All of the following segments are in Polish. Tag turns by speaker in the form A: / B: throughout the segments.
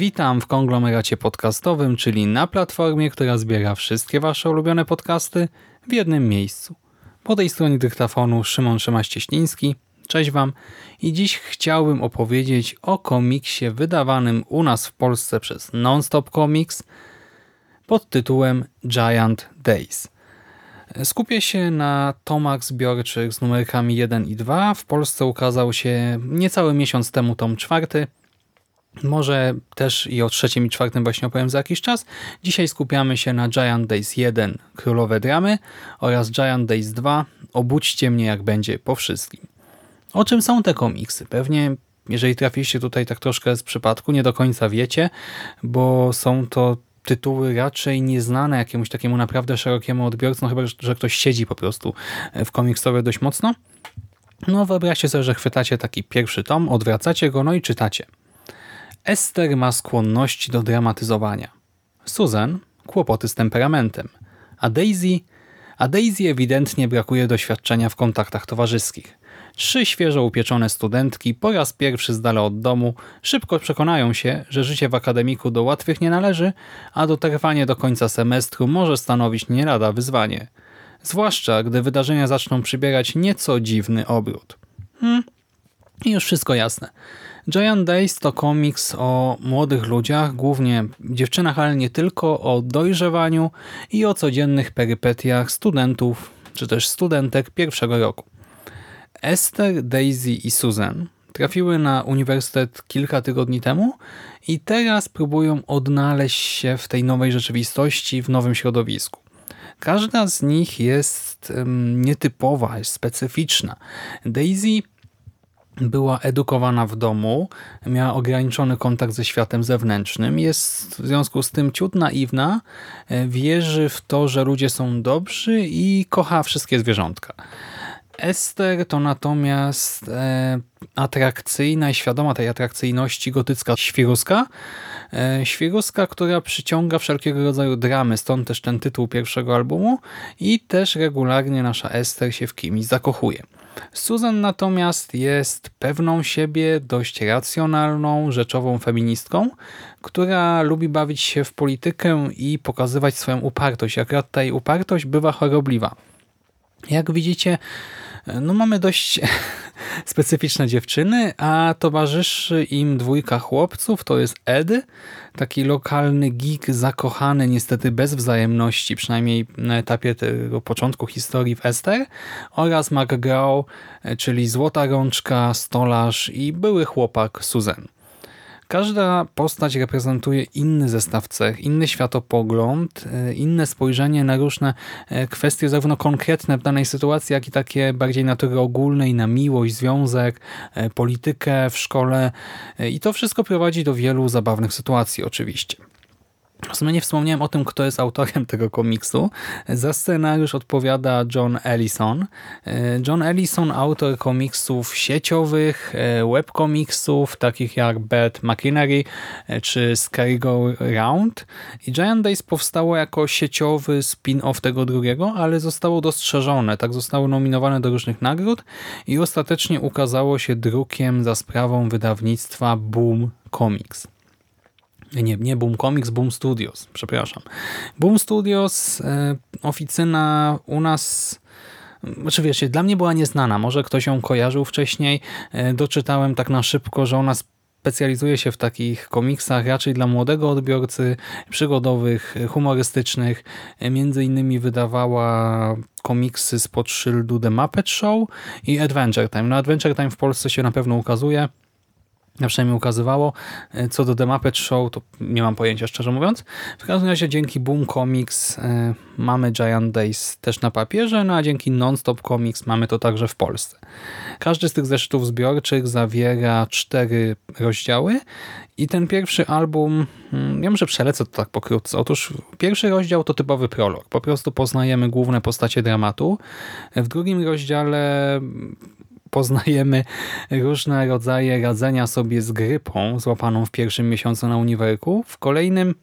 A: Witam w konglomeracie podcastowym, czyli na platformie, która zbiera wszystkie Wasze ulubione podcasty w jednym miejscu. Po tej stronie dyktafonu Szymon Szymaś-Cieśliński. Cześć Wam i dziś chciałbym opowiedzieć o komiksie wydawanym u nas w Polsce przez Nonstop Comics pod tytułem Giant Days. Skupię się na tomach zbiorczych z numerkami 1 i 2. W Polsce ukazał się niecały miesiąc temu tom czwarty. Może też i o trzecim i czwartym właśnie opowiem za jakiś czas. Dzisiaj skupiamy się na Giant Days 1 Królowe Dramy oraz Giant Days 2 Obudźcie mnie jak będzie po wszystkim. O czym są te komiksy? Pewnie jeżeli trafiliście tutaj tak troszkę z przypadku, nie do końca wiecie, bo są to tytuły raczej nieznane jakiemuś takiemu naprawdę szerokiemu odbiorcy, no chyba, że ktoś siedzi po prostu w komiksowie dość mocno. No wyobraźcie sobie, że chwytacie taki pierwszy tom, odwracacie go, no i czytacie. Ester ma skłonności do dramatyzowania. Susan kłopoty z temperamentem. A Daisy, a Daisy ewidentnie brakuje doświadczenia w kontaktach towarzyskich. Trzy świeżo upieczone studentki po raz pierwszy z dala od domu szybko przekonają się, że życie w akademiku do łatwych nie należy, a dotrwanie do końca semestru może stanowić nie lada wyzwanie. Zwłaszcza, gdy wydarzenia zaczną przybierać nieco dziwny obrót. Hmm. Już wszystko jasne. Giant Days to komiks o młodych ludziach, głównie dziewczynach, ale nie tylko, o dojrzewaniu i o codziennych perypetiach studentów czy też studentek pierwszego roku. Esther, Daisy i Susan trafiły na uniwersytet kilka tygodni temu i teraz próbują odnaleźć się w tej nowej rzeczywistości, w nowym środowisku. Każda z nich jest um, nietypowa, jest specyficzna. Daisy była edukowana w domu, miała ograniczony kontakt ze światem zewnętrznym, jest w związku z tym ciut naiwna, wierzy w to, że ludzie są dobrzy i kocha wszystkie zwierzątka. Ester to natomiast e, atrakcyjna i świadoma tej atrakcyjności gotycka świruska. E, świruska, która przyciąga wszelkiego rodzaju dramy, stąd też ten tytuł pierwszego albumu i też regularnie nasza Ester się w kimś zakochuje. Susan natomiast jest pewną siebie, dość racjonalną, rzeczową feministką, która lubi bawić się w politykę i pokazywać swoją upartość. Akurat ta jej upartość bywa chorobliwa. Jak widzicie, no mamy dość specyficzne dziewczyny, a towarzyszy im dwójka chłopców, to jest Ed, taki lokalny geek zakochany niestety bez wzajemności, przynajmniej na etapie tego początku historii w Ester, oraz McGraw, czyli złota rączka, stolarz i były chłopak Susan. Każda postać reprezentuje inny zestaw cech, inny światopogląd, e, inne spojrzenie na różne e, kwestie, zarówno konkretne w danej sytuacji, jak i takie bardziej natury ogólnej, na miłość, związek, e, politykę w szkole. I to wszystko prowadzi do wielu zabawnych sytuacji oczywiście. W sumie nie wspomniałem o tym, kto jest autorem tego komiksu. Za scenariusz odpowiada John Ellison. John Ellison, autor komiksów sieciowych, webkomiksów, takich jak Bad Machinery czy Scary Go Round. I Giant Days powstało jako sieciowy spin-off tego drugiego, ale zostało dostrzeżone. Tak zostało nominowane do różnych nagród i ostatecznie ukazało się drukiem za sprawą wydawnictwa Boom Comics. Nie, nie Boom Comics, Boom Studios, przepraszam. Boom Studios, e, oficyna u nas, znaczy wiecie, dla mnie była nieznana, może ktoś ją kojarzył wcześniej, e, doczytałem tak na szybko, że ona specjalizuje się w takich komiksach raczej dla młodego odbiorcy, przygodowych, humorystycznych. E, między innymi wydawała komiksy spod szyldu The Muppet Show i Adventure Time. No Adventure Time w Polsce się na pewno ukazuje, na przynajmniej ukazywało. E, Co do The Muppet Show, to nie mam pojęcia, szczerze mówiąc. W każdym razie dzięki Boom Comics e, mamy Giant Days też na papierze, no a dzięki Nonstop Comics mamy to także w Polsce. Każdy z tych zeszytów zbiorczych zawiera cztery rozdziały i ten pierwszy album, mm, ja może przelecę to tak pokrótce. Otóż pierwszy rozdział to typowy prolog. Po prostu poznajemy główne postacie dramatu. W drugim rozdziale poznajemy różne rodzaje radzenia sobie z grypą złapaną w pierwszym miesiącu na uniwerku. W kolejnym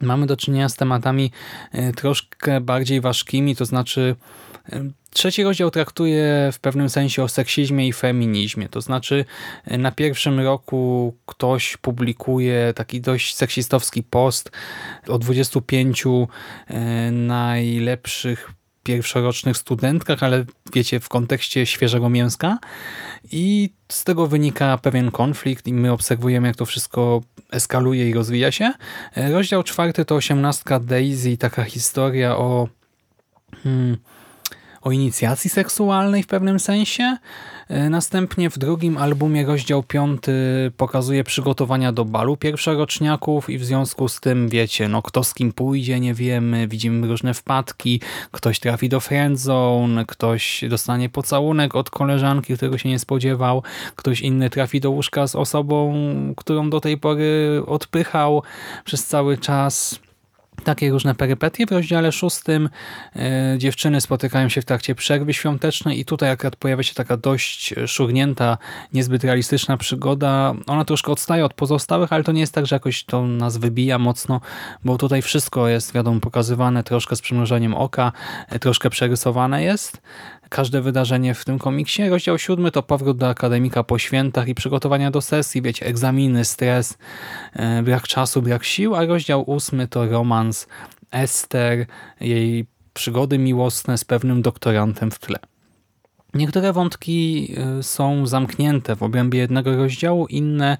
A: mamy do czynienia z tematami e, troszkę bardziej ważkimi, to znaczy e, trzeci rozdział traktuje w pewnym sensie o seksizmie i feminizmie, to znaczy e, na pierwszym roku ktoś publikuje taki dość seksistowski post o 25 najlepszych pierwszorocznych studentkach, ale wiecie, w kontekście świeżego mięska i z tego wynika pewien konflikt i my obserwujemy, jak to wszystko eskaluje i rozwija się. Rozdział czwarty to osiemnastka Daisy, taka historia o hmm, o inicjacji seksualnej w pewnym sensie. E, następnie w drugim albumie rozdział piąty pokazuje przygotowania do balu pierwszoroczniaków i w związku z tym wiecie, no kto z kim pójdzie, nie wiemy, widzimy różne wpadki, ktoś trafi do friendzone, ktoś dostanie pocałunek od koleżanki, którego się nie spodziewał, ktoś inny trafi do łóżka z osobą, którą do tej pory odpychał przez cały czas takie różne perypetie. W rozdziale szóstym e, dziewczyny spotykają się w trakcie przerwy świątecznej i tutaj akurat pojawia się taka dość szurnięta, niezbyt realistyczna przygoda. Ona troszkę odstaje od pozostałych, ale to nie jest tak, że jakoś to nas wybija mocno, bo tutaj wszystko jest, wiadomo, pokazywane troszkę z przymrużeniem oka, e, troszkę przerysowane jest każde wydarzenie w tym komiksie. Rozdział siódmy to powrót do akademika po świętach i przygotowania do sesji, wiecie, egzaminy, stres, e, brak czasu, brak sił, a rozdział ósmy to romans Ester, jej przygody miłosne z pewnym doktorantem w tle. Niektóre wątki y, są zamknięte w obrębie jednego rozdziału, inne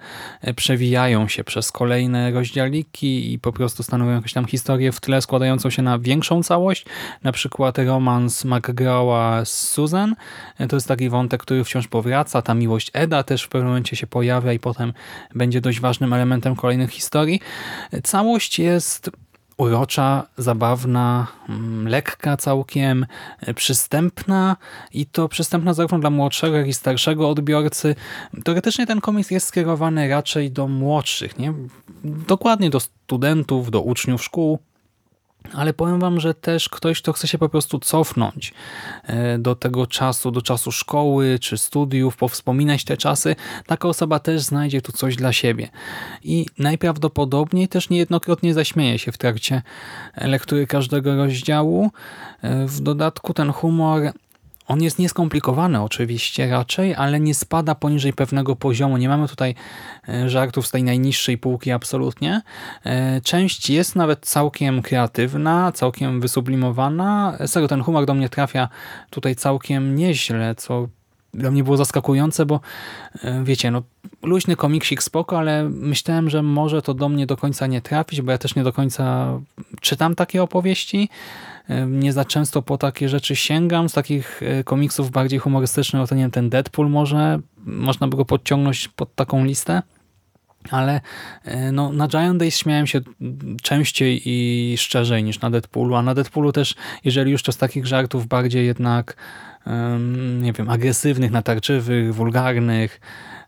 A: y, przewijają się przez kolejne rozdziałiki i po prostu stanowią jakąś tam historię w tle składającą się na większą całość. Na przykład romans McGrawa z Susan. Y, to jest taki wątek, który wciąż powraca. Ta miłość Eda też w pewnym momencie się pojawia i potem będzie dość ważnym elementem kolejnych historii. Całość jest urocza, zabawna, mm, lekka całkiem, e, przystępna i to przystępna zarówno dla młodszego, jak i starszego odbiorcy. Teoretycznie ten komiks jest skierowany raczej do młodszych, nie? dokładnie do studentów, do uczniów szkół, ale powiem wam, że też ktoś, kto chce się po prostu cofnąć e, do tego czasu, do czasu szkoły czy studiów, powspominać te czasy, taka osoba też znajdzie tu coś dla siebie. I najprawdopodobniej też niejednokrotnie zaśmieje się w trakcie lektury każdego rozdziału. E, w dodatku ten humor on jest nieskomplikowany oczywiście raczej, ale nie spada poniżej pewnego poziomu. Nie mamy tutaj e, żartów z tej najniższej półki absolutnie. E, część jest nawet całkiem kreatywna, całkiem wysublimowana. Serio, ten humor do mnie trafia tutaj całkiem nieźle, co dla mnie było zaskakujące, bo e, wiecie, no luźny komiksik spoko, ale myślałem, że może to do mnie do końca nie trafić, bo ja też nie do końca czytam takie opowieści. E, nie za często po takie rzeczy sięgam. Z takich e, komiksów bardziej humorystycznych, no to nie wiem, ten Deadpool może, można by go podciągnąć pod taką listę. Ale no, na Giant Days śmiałem się częściej i szczerzej niż na Deadpoolu, a na Deadpoolu też, jeżeli już to z takich żartów bardziej jednak nie wiem, agresywnych, natarczywych, wulgarnych,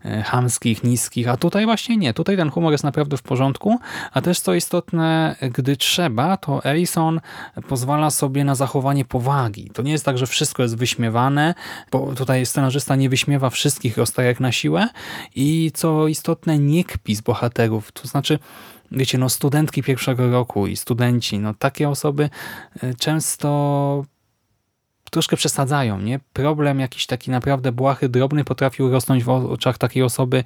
A: e, chamskich, niskich, a tutaj właśnie nie. Tutaj ten humor jest naprawdę w porządku, a też co istotne, gdy trzeba, to Ellison pozwala sobie na zachowanie powagi. To nie jest tak, że wszystko jest wyśmiewane, bo tutaj scenarzysta nie wyśmiewa wszystkich rozstajek na siłę i co istotne, nie kpi z bohaterów. To znaczy, wiecie, no studentki pierwszego roku i studenci, no takie osoby e, często troszkę przesadzają. nie? Problem jakiś taki naprawdę błahy, drobny potrafił rosnąć w oczach takiej osoby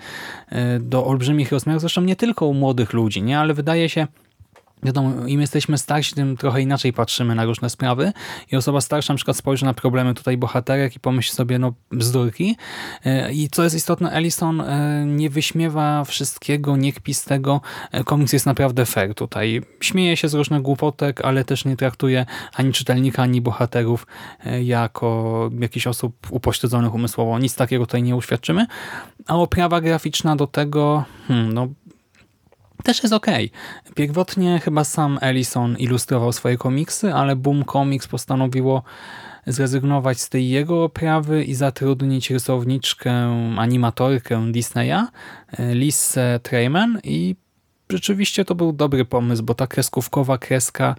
A: e, do olbrzymich rozmiarów. Zresztą nie tylko u młodych ludzi, nie? ale wydaje się, Wiadomo, im jesteśmy starsi, tym trochę inaczej patrzymy na różne sprawy i osoba starsza na przykład spojrzy na problemy tutaj bohaterek i pomyśli sobie, no bzdurki. E, I co jest istotne, Ellison e, nie wyśmiewa wszystkiego, nie kpi z tego. E, Komiks jest naprawdę fair tutaj. Śmieje się z różnych głupotek, ale też nie traktuje ani czytelnika, ani bohaterów jako jakichś osób upośledzonych umysłowo. Nic takiego tutaj nie uświadczymy. A oprawa graficzna do tego, hmm, no też jest okej. Pierwotnie chyba sam Ellison ilustrował swoje komiksy, ale Boom Comics postanowiło zrezygnować z tej jego oprawy i zatrudnić rysowniczkę, animatorkę Disneya, e, Lissę Treyman i rzeczywiście to był dobry pomysł, bo ta kreskówkowa kreska,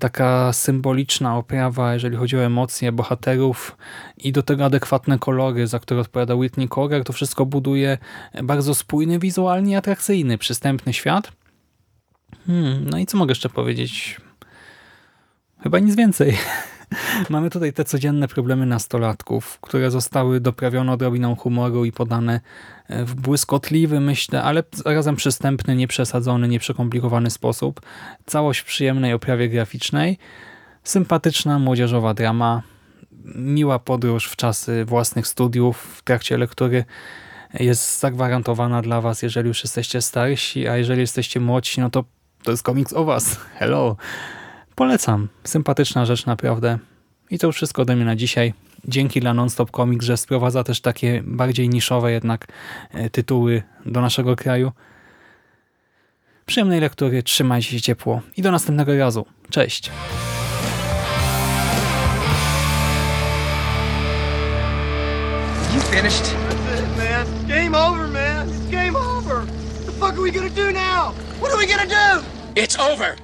A: taka symboliczna oprawa, jeżeli chodzi o emocje bohaterów i do tego adekwatne kolory, za które odpowiada Whitney Correr, to wszystko buduje bardzo spójny, wizualnie atrakcyjny, przystępny świat. Hmm, no i co mogę jeszcze powiedzieć? Chyba nic więcej. Mamy tutaj te codzienne problemy nastolatków, które zostały doprawione odrobiną humoru i podane e, w błyskotliwy, myślę, ale zarazem przystępny, nieprzesadzony, nieprzekomplikowany sposób. Całość w przyjemnej oprawie graficznej, sympatyczna, młodzieżowa drama, miła podróż w czasy własnych studiów, w trakcie lektury jest zagwarantowana dla was, jeżeli już jesteście starsi, a jeżeli jesteście młodsi, no to to jest komiks o was. Hello! Polecam. Sympatyczna rzecz naprawdę. I to już wszystko ode mnie na dzisiaj. Dzięki dla Nonstop Comics, że sprowadza też takie bardziej niszowe jednak e, tytuły do naszego kraju. Przyjemnej lektury, trzymajcie się ciepło i do następnego razu. Cześć!
B: You finished?
C: That's it, man. It's game over, man. It's game over. What the fuck are we gonna do now? What are we gonna do?
B: It's over.